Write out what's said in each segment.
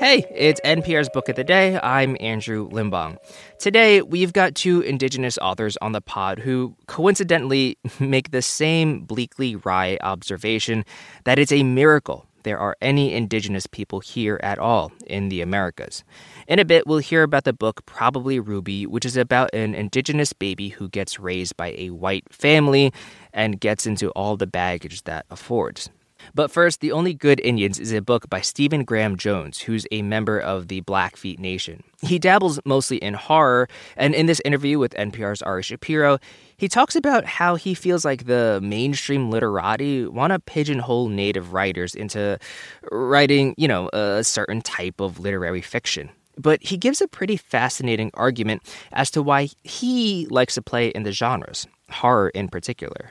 Hey, it's NPR's Book of the Day. I'm Andrew Limbong. Today, we've got two Indigenous authors on the pod who coincidentally make the same bleakly wry observation that it's a miracle there are any Indigenous people here at all in the Americas. In a bit, we'll hear about the book Probably Ruby, which is about an Indigenous baby who gets raised by a white family and gets into all the baggage that affords. But first, The Only Good Indians is a book by Stephen Graham Jones, who's a member of the Blackfeet Nation. He dabbles mostly in horror, and in this interview with NPR's Ari Shapiro, he talks about how he feels like the mainstream literati want to pigeonhole native writers into writing, you know, a certain type of literary fiction. But he gives a pretty fascinating argument as to why he likes to play in the genres, horror in particular.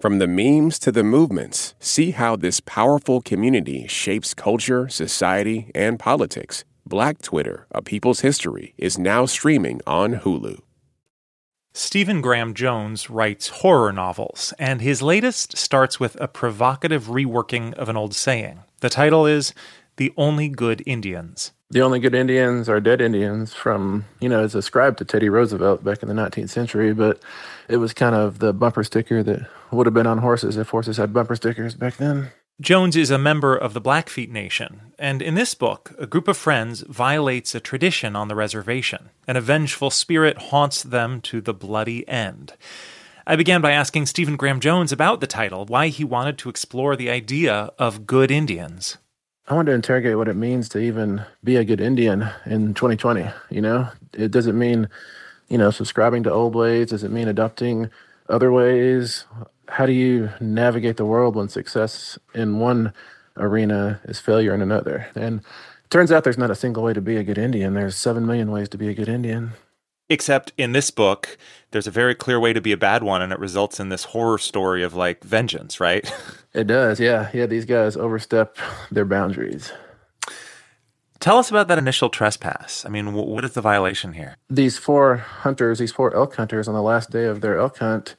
From the memes to the movements, see how this powerful community shapes culture, society, and politics. Black Twitter, A People's History, is now streaming on Hulu. Stephen Graham Jones writes horror novels, and his latest starts with a provocative reworking of an old saying. The title is The Only Good Indians. The only good Indians are dead Indians from, you know, it's ascribed to Teddy Roosevelt back in the 19th century, but it was kind of the bumper sticker that would have been on horses if horses had bumper stickers back then. Jones is a member of the Blackfeet Nation, and in this book, a group of friends violates a tradition on the reservation, and a vengeful spirit haunts them to the bloody end. I began by asking Stephen Graham Jones about the title, why he wanted to explore the idea of good Indians. I wanted to interrogate what it means to even be a good Indian in 2020. You know, it doesn't mean, you know, subscribing to old ways. Does it mean adopting other ways? How do you navigate the world when success in one arena is failure in another? And turns out there's not a single way to be a good Indian. There's seven million ways to be a good Indian. Except in this book, there's a very clear way to be a bad one, and it results in this horror story of like vengeance, right? It does, yeah. Yeah, these guys overstep their boundaries. Tell us about that initial trespass. I mean, what is the violation here? These four hunters, these four elk hunters, on the last day of their elk hunt,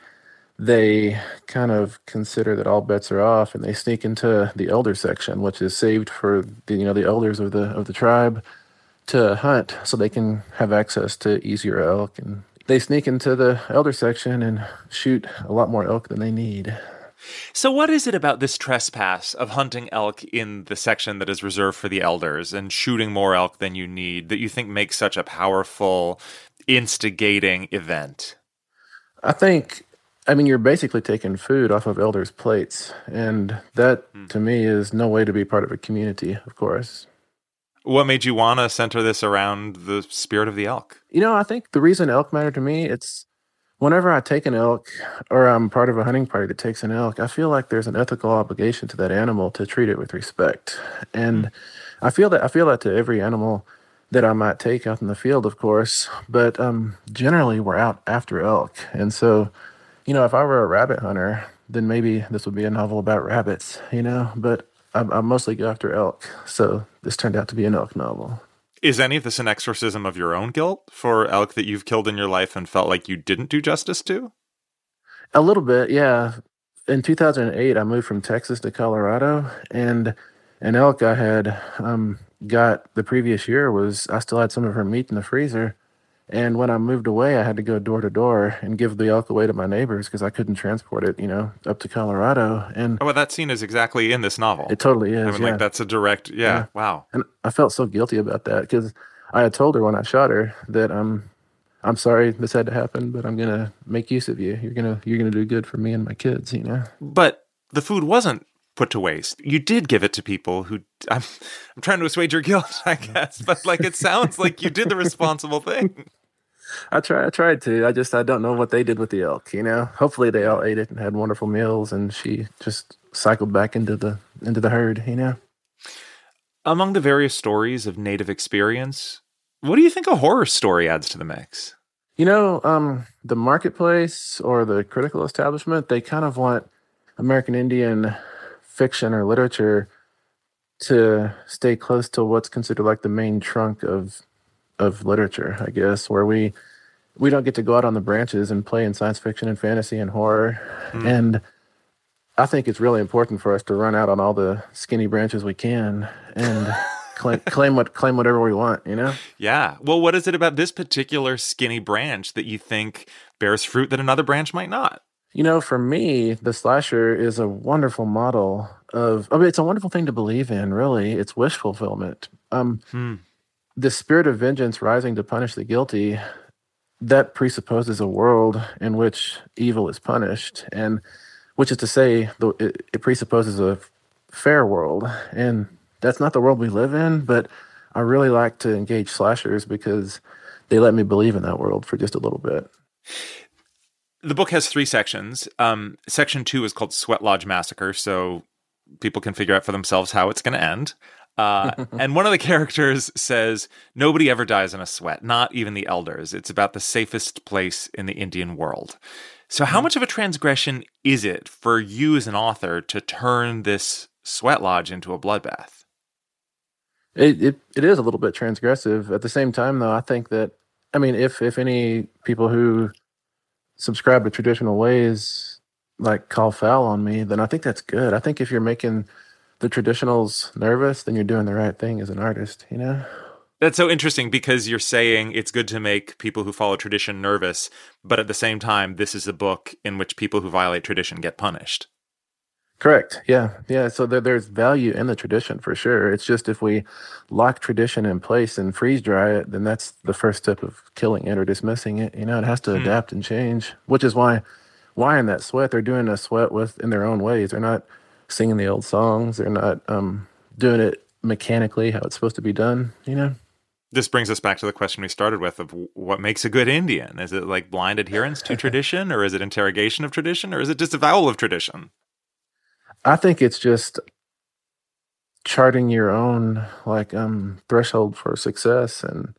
they kind of consider that all bets are off, and they sneak into the elder section, which is saved for the you know the elders of the of the tribe to hunt, so they can have access to easier elk. And they sneak into the elder section and shoot a lot more elk than they need. So, what is it about this trespass of hunting elk in the section that is reserved for the elders and shooting more elk than you need that you think makes such a powerful, instigating event? I think, I mean, you're basically taking food off of elders' plates. And that, hmm. to me, is no way to be part of a community, of course. What made you want to center this around the spirit of the elk? You know, I think the reason elk matter to me, it's whenever I take an elk or I'm part of a hunting party that takes an elk, I feel like there's an ethical obligation to that animal to treat it with respect. And mm-hmm. I feel that I feel that to every animal that I might take out in the field, of course. But um, generally, we're out after elk, and so you know, if I were a rabbit hunter, then maybe this would be a novel about rabbits, you know. But I, I mostly go after elk, so this turned out to be an elk novel. Is any of this an exorcism of your own guilt for elk that you've killed in your life and felt like you didn't do justice to? A little bit, yeah. In 2008, I moved from Texas to Colorado, and an elk I had um, got the previous year was I still had some of her meat in the freezer, and when I moved away, I had to go door to door and give the elk away to my neighbors because I couldn't transport it, you know, up to Colorado. And oh, well, that scene is exactly in this novel. It totally is. I mean, yeah. like that's a direct, yeah, yeah. Wow. And I felt so guilty about that because I had told her when I shot her that um, I'm sorry this had to happen, but I'm gonna make use of you. You're gonna you're gonna do good for me and my kids, you know. But the food wasn't put to waste. You did give it to people who I'm I'm trying to assuage your guilt, I guess, but like it sounds like you did the responsible thing. I try. I tried to. I just I don't know what they did with the elk. You know. Hopefully they all ate it and had wonderful meals, and she just cycled back into the into the herd. You know. Among the various stories of native experience, what do you think a horror story adds to the mix? You know, um, the marketplace or the critical establishment, they kind of want American Indian fiction or literature to stay close to what's considered like the main trunk of of literature, I guess, where we we don't get to go out on the branches and play in science fiction and fantasy and horror. Mm. And I think it's really important for us to run out on all the skinny branches we can and claim, claim what claim whatever we want, you know? Yeah. Well, what is it about this particular skinny branch that you think bears fruit that another branch might not? You know, for me, the slasher is a wonderful model of I mean it's a wonderful thing to believe in, really. It's wish fulfillment. Um hmm. The spirit of vengeance rising to punish the guilty that presupposes a world in which evil is punished and which is to say it, presupposes a fair world and that's not the world we live in, but I really like to engage slashers because they let me believe in that world for just a little bit. The book has three sections. Um, section two is called Sweat Lodge Massacre, so people can figure out for themselves how it's going to end. Uh, and one of the characters says, Nobody ever dies in a sweat, not even the elders. It's about the safest place in the Indian world. So, how mm-hmm. much of a transgression is it for you as an author to turn this sweat lodge into a bloodbath? It, it it is a little bit transgressive. At the same time, though, I think that I mean, if if any people who subscribe to traditional ways like call foul on me, then I think that's good. I think if you're making the traditionals nervous, then you're doing the right thing as an artist. You know. That's so interesting because you're saying it's good to make people who follow tradition nervous, but at the same time, this is a book in which people who violate tradition get punished. Correct. Yeah. Yeah. So there, there's value in the tradition for sure. It's just if we lock tradition in place and freeze dry it, then that's the first step of killing it or dismissing it. You know, it has to mm. adapt and change, which is why, why in that sweat, they're doing a sweat with in their own ways. They're not singing the old songs. They're not um, doing it mechanically how it's supposed to be done, you know? This brings us back to the question we started with of what makes a good Indian. Is it like blind adherence to tradition, or is it interrogation of tradition, or is it disavowal of tradition? I think it's just charting your own like um threshold for success and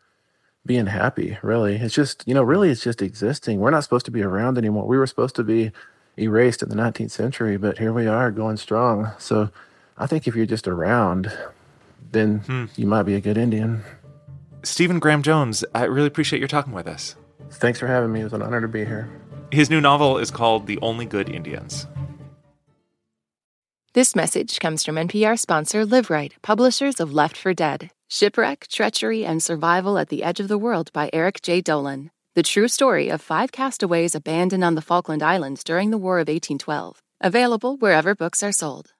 being happy really it's just you know really it's just existing we're not supposed to be around anymore we were supposed to be erased in the 19th century but here we are going strong so i think if you're just around then hmm. you might be a good indian stephen graham jones i really appreciate your talking with us thanks for having me it was an honor to be here his new novel is called the only good indians this message comes from NPR sponsor Liveright, publishers of Left for Dead Shipwreck, Treachery, and Survival at the Edge of the World by Eric J. Dolin. The true story of five castaways abandoned on the Falkland Islands during the War of 1812. Available wherever books are sold.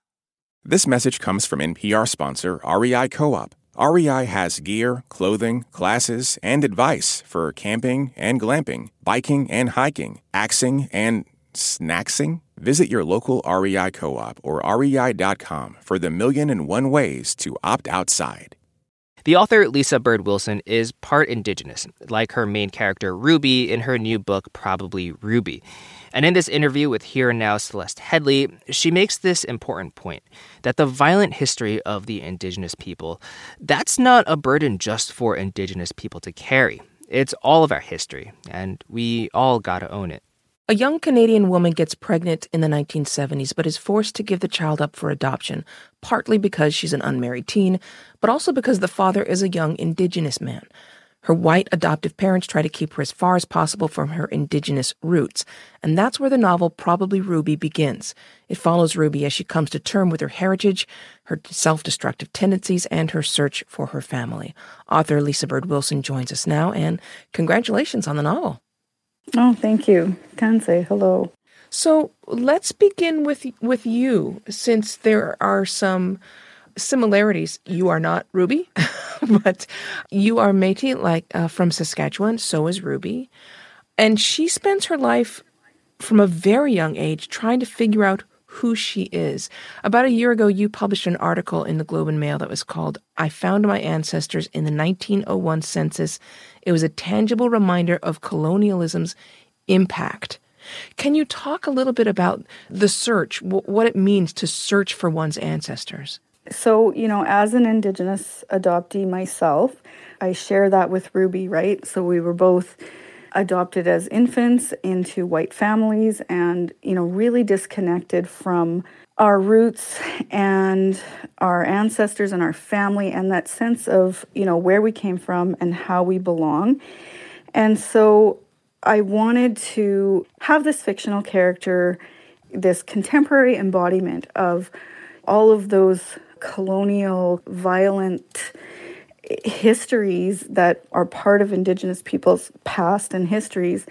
This message comes from NPR sponsor REI Co op. REI has gear, clothing, classes, and advice for camping and glamping, biking and hiking, axing and snacksing? Visit your local REI co op or rei.com for the million and one ways to opt outside. The author Lisa Bird Wilson is part indigenous, like her main character Ruby in her new book, Probably Ruby. And in this interview with Here and Now Celeste Headlee, she makes this important point that the violent history of the indigenous people, that's not a burden just for indigenous people to carry. It's all of our history, and we all gotta own it. A young Canadian woman gets pregnant in the 1970s but is forced to give the child up for adoption, partly because she's an unmarried teen, but also because the father is a young Indigenous man. Her white adoptive parents try to keep her as far as possible from her Indigenous roots, and that's where the novel Probably Ruby begins. It follows Ruby as she comes to term with her heritage, her self destructive tendencies, and her search for her family. Author Lisa Bird Wilson joins us now, and congratulations on the novel. Oh, thank you. Can say hello. So let's begin with with you, since there are some similarities. You are not Ruby, but you are Métis, like uh, from Saskatchewan. So is Ruby, and she spends her life from a very young age trying to figure out who she is. About a year ago, you published an article in the Globe and Mail that was called I Found My Ancestors in the 1901 Census. It was a tangible reminder of colonialism's impact. Can you talk a little bit about the search, what it means to search for one's ancestors? So, you know, as an Indigenous adoptee myself, I share that with Ruby, right? So we were both adopted as infants into white families and, you know, really disconnected from our roots and our ancestors and our family and that sense of, you know, where we came from and how we belong. And so I wanted to have this fictional character, this contemporary embodiment of all of those colonial, violent histories that are part of Indigenous people's past and histories.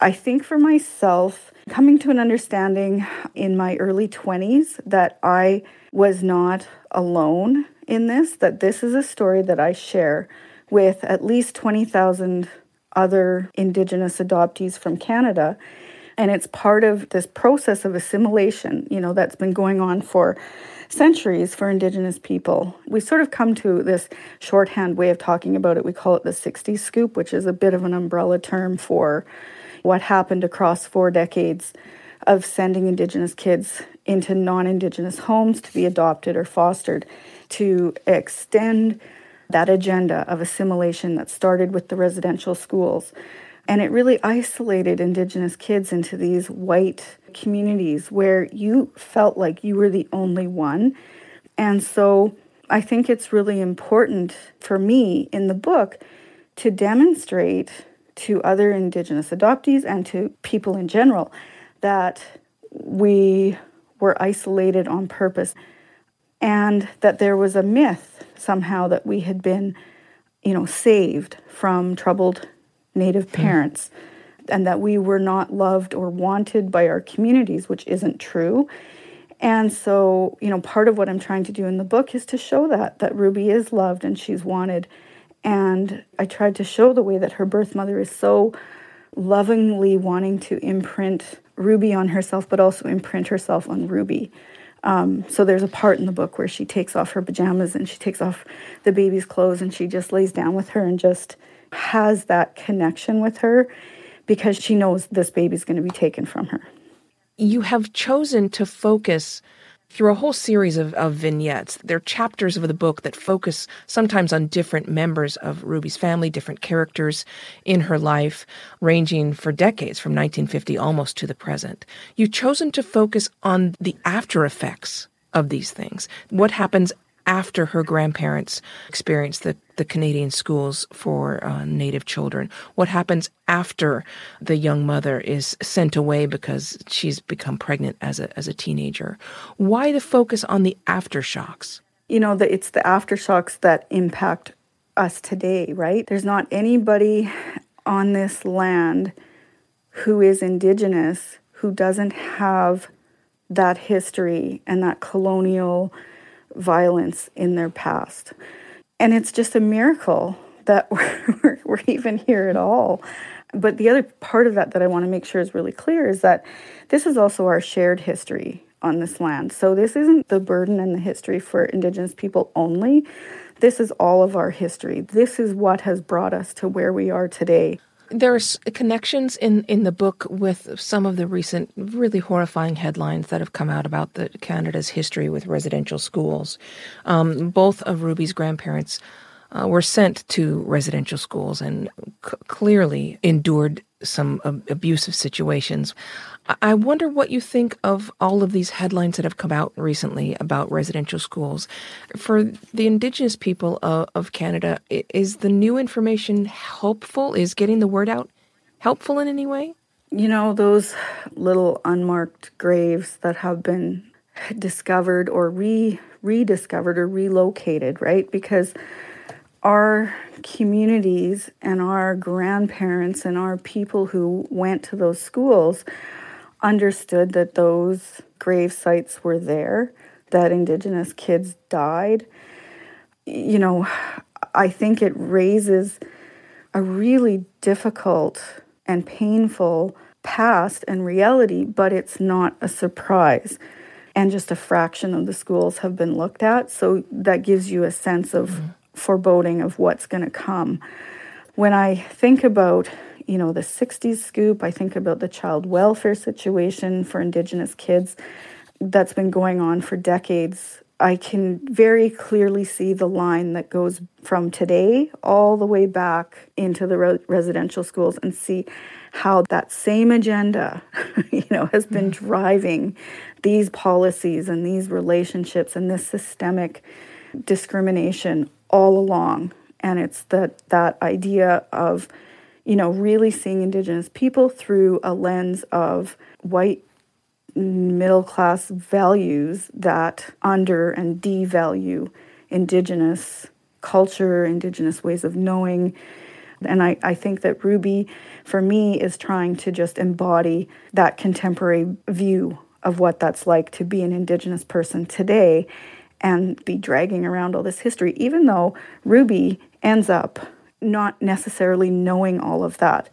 I think for myself, coming to an understanding in my early 20s that I was not alone in this, that this is a story that I share with at least 20,000 other Indigenous adoptees from Canada. And it's part of this process of assimilation, you know, that's been going on for centuries for Indigenous people. We sort of come to this shorthand way of talking about it. We call it the 60s scoop, which is a bit of an umbrella term for what happened across four decades of sending Indigenous kids into non Indigenous homes to be adopted or fostered to extend that agenda of assimilation that started with the residential schools. And it really isolated Indigenous kids into these white communities where you felt like you were the only one. And so I think it's really important for me in the book to demonstrate to other Indigenous adoptees and to people in general that we were isolated on purpose and that there was a myth somehow that we had been, you know, saved from troubled Native hmm. parents and that we were not loved or wanted by our communities, which isn't true. And so, you know, part of what I'm trying to do in the book is to show that that Ruby is loved and she's wanted. And I tried to show the way that her birth mother is so lovingly wanting to imprint Ruby on herself, but also imprint herself on Ruby. Um, so there's a part in the book where she takes off her pajamas and she takes off the baby's clothes and she just lays down with her and just has that connection with her because she knows this baby's going to be taken from her. You have chosen to focus through a whole series of, of vignettes. There are chapters of the book that focus sometimes on different members of Ruby's family, different characters in her life, ranging for decades from 1950 almost to the present. You've chosen to focus on the after effects of these things. What happens after her grandparents experienced the, the Canadian schools for uh, Native children? What happens after the young mother is sent away because she's become pregnant as a, as a teenager? Why the focus on the aftershocks? You know, that it's the aftershocks that impact us today, right? There's not anybody on this land who is Indigenous who doesn't have that history and that colonial violence in their past. And it's just a miracle that we're, we're even here at all. But the other part of that that I want to make sure is really clear is that this is also our shared history on this land. So this isn't the burden and the history for Indigenous people only. This is all of our history. This is what has brought us to where we are today there's connections in, in the book with some of the recent really horrifying headlines that have come out about the Canada's history with residential schools. Um, both of Ruby's grandparents uh, were sent to residential schools and c- clearly endured some uh, abusive situations. I wonder what you think of all of these headlines that have come out recently about residential schools. For the Indigenous people of, of Canada, is the new information helpful? Is getting the word out helpful in any way? You know, those little unmarked graves that have been discovered or re rediscovered or relocated, right? Because our communities and our grandparents and our people who went to those schools understood that those grave sites were there, that Indigenous kids died. You know, I think it raises a really difficult and painful past and reality, but it's not a surprise. And just a fraction of the schools have been looked at. So that gives you a sense of mm-hmm. foreboding of what's going to come. When I think about you know, the 60s scoop. I think about the child welfare situation for Indigenous kids that's been going on for decades I can very clearly see the line that goes from today all the way back into the re- residential schools and see how that same agenda, you know, has been mm. driving these policies and these relationships and this systemic discrimination all along. And it's that that idea of, you know, really seeing Indigenous people through a lens of white middle class values that under and devalue Indigenous culture, Indigenous ways of knowing. And I, I think that Ruby, for me, is trying to just embody that contemporary view of what that's like to be an Indigenous person today and be dragging around all this history, even though Ruby ends up not necessarily knowing all of that.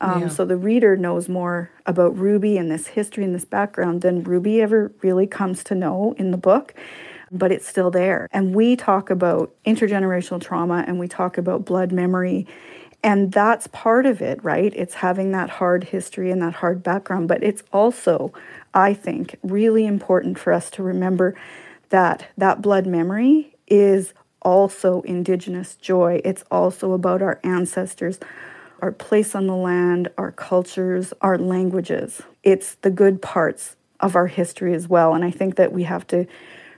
Um, yeah. So the reader knows more about Ruby and this history and this background than Ruby ever really comes to know in the book, but it's still there. And we talk about intergenerational trauma and we talk about blood memory. And that's part of it, right? It's having that hard history and that hard background. But it's also, I think, really important for us to remember that that blood memory is also Indigenous joy. It's also about our ancestors our place on the land, our cultures, our languages. It's the good parts of our history as well. And I think that we have to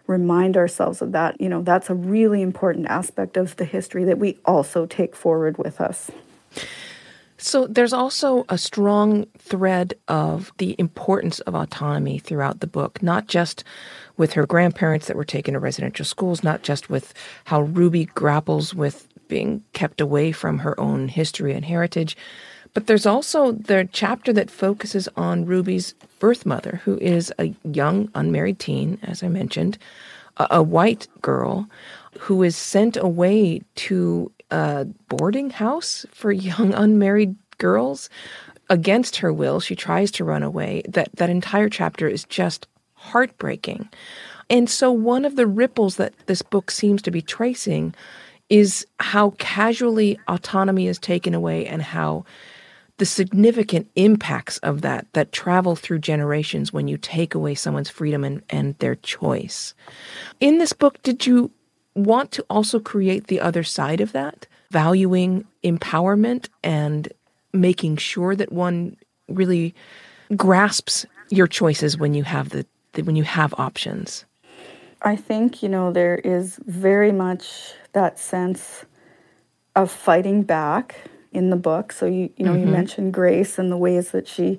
remind ourselves of that. You know, that's a really important aspect of the history that we also take forward with us. So there's also a strong thread of the importance of autonomy throughout the book, not just with her grandparents that were taken to residential schools, not just with how Ruby grapples with being kept away from her own history and heritage. But there's also the chapter that focuses on Ruby's birth mother, who is a young unmarried teen, as I mentioned, a, a white girl who is sent away to a boarding house for young unmarried girls against her will. She tries to run away. That that entire chapter is just heartbreaking. And so one of the ripples that this book seems to be tracing is how casually autonomy is taken away and how the significant impacts of that that travel through generations when you take away someone's freedom and, and their choice. In this book, did you want to also create the other side of that, valuing empowerment and making sure that one really grasps your choices when you have the when you have options? I think, you know, there is very much that sense of fighting back in the book. So you you know mm-hmm. you mentioned Grace and the ways that she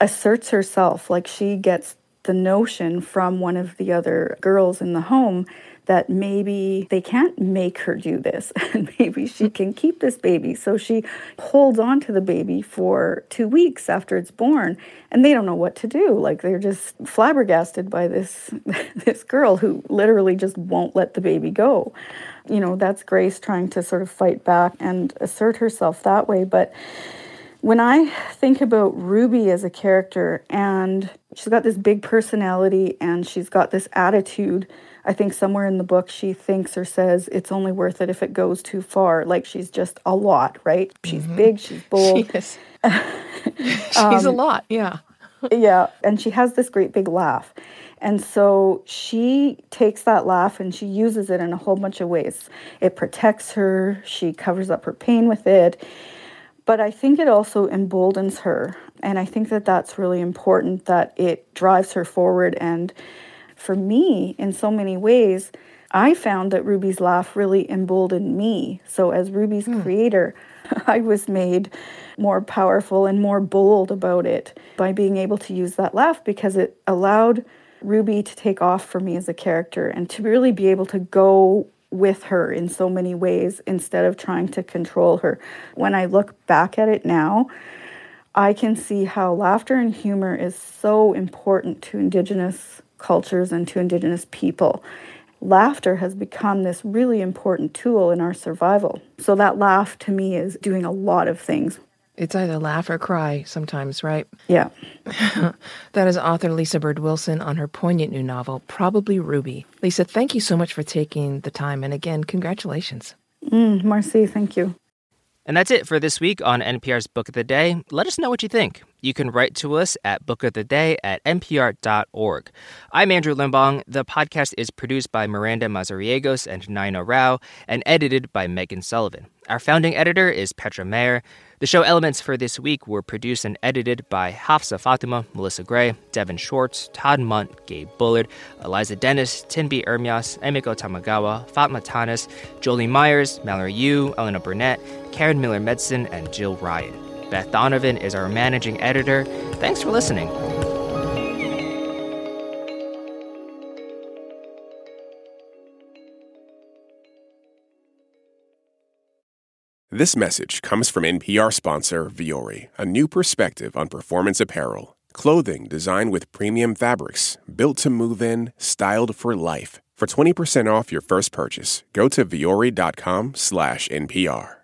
asserts herself, like she gets the notion from one of the other girls in the home that maybe they can't make her do this and maybe she can keep this baby. So she holds on to the baby for two weeks after it's born and they don't know what to do. Like they're just flabbergasted by this this girl who literally just won't let the baby go. You know, that's Grace trying to sort of fight back and assert herself that way. But when I think about Ruby as a character and she's got this big personality and she's got this attitude I think somewhere in the book she thinks or says it's only worth it if it goes too far. Like she's just a lot, right? She's mm-hmm. big, she's bold. She is. she's um, a lot, yeah. yeah, and she has this great big laugh. And so she takes that laugh and she uses it in a whole bunch of ways. It protects her, she covers up her pain with it. But I think it also emboldens her. And I think that that's really important that it drives her forward and for me, in so many ways, I found that Ruby's laugh really emboldened me. So, as Ruby's mm. creator, I was made more powerful and more bold about it by being able to use that laugh because it allowed Ruby to take off for me as a character and to really be able to go with her in so many ways instead of trying to control her. When I look back at it now, I can see how laughter and humor is so important to Indigenous cultures and to Indigenous people. Laughter has become this really important tool in our survival. So, that laugh to me is doing a lot of things. It's either laugh or cry sometimes, right? Yeah. that is author Lisa Bird Wilson on her poignant new novel, Probably Ruby. Lisa, thank you so much for taking the time. And again, congratulations. Mm, Marcy, thank you. And that's it for this week on NPR's Book of the Day. Let us know what you think. You can write to us at bookoftheday at npr.org. I'm Andrew Limbong. The podcast is produced by Miranda Mazariegos and Naina Rao and edited by Megan Sullivan. Our founding editor is Petra Mayer. The show elements for this week were produced and edited by Hafsa Fatima, Melissa Gray, Devin Schwartz, Todd Mundt, Gabe Bullard, Eliza Dennis, Tinbete Ermyas, Emiko Tamagawa, Fatma Tanis, Jolie Myers, Mallory Yu, Elena Burnett, Karen Miller Medzon, and Jill Ryan. Beth Donovan is our managing editor. Thanks for listening. This message comes from NPR sponsor Vuori, a new perspective on performance apparel. Clothing designed with premium fabrics, built to move in, styled for life. For 20% off your first purchase, go to vuori.com slash NPR.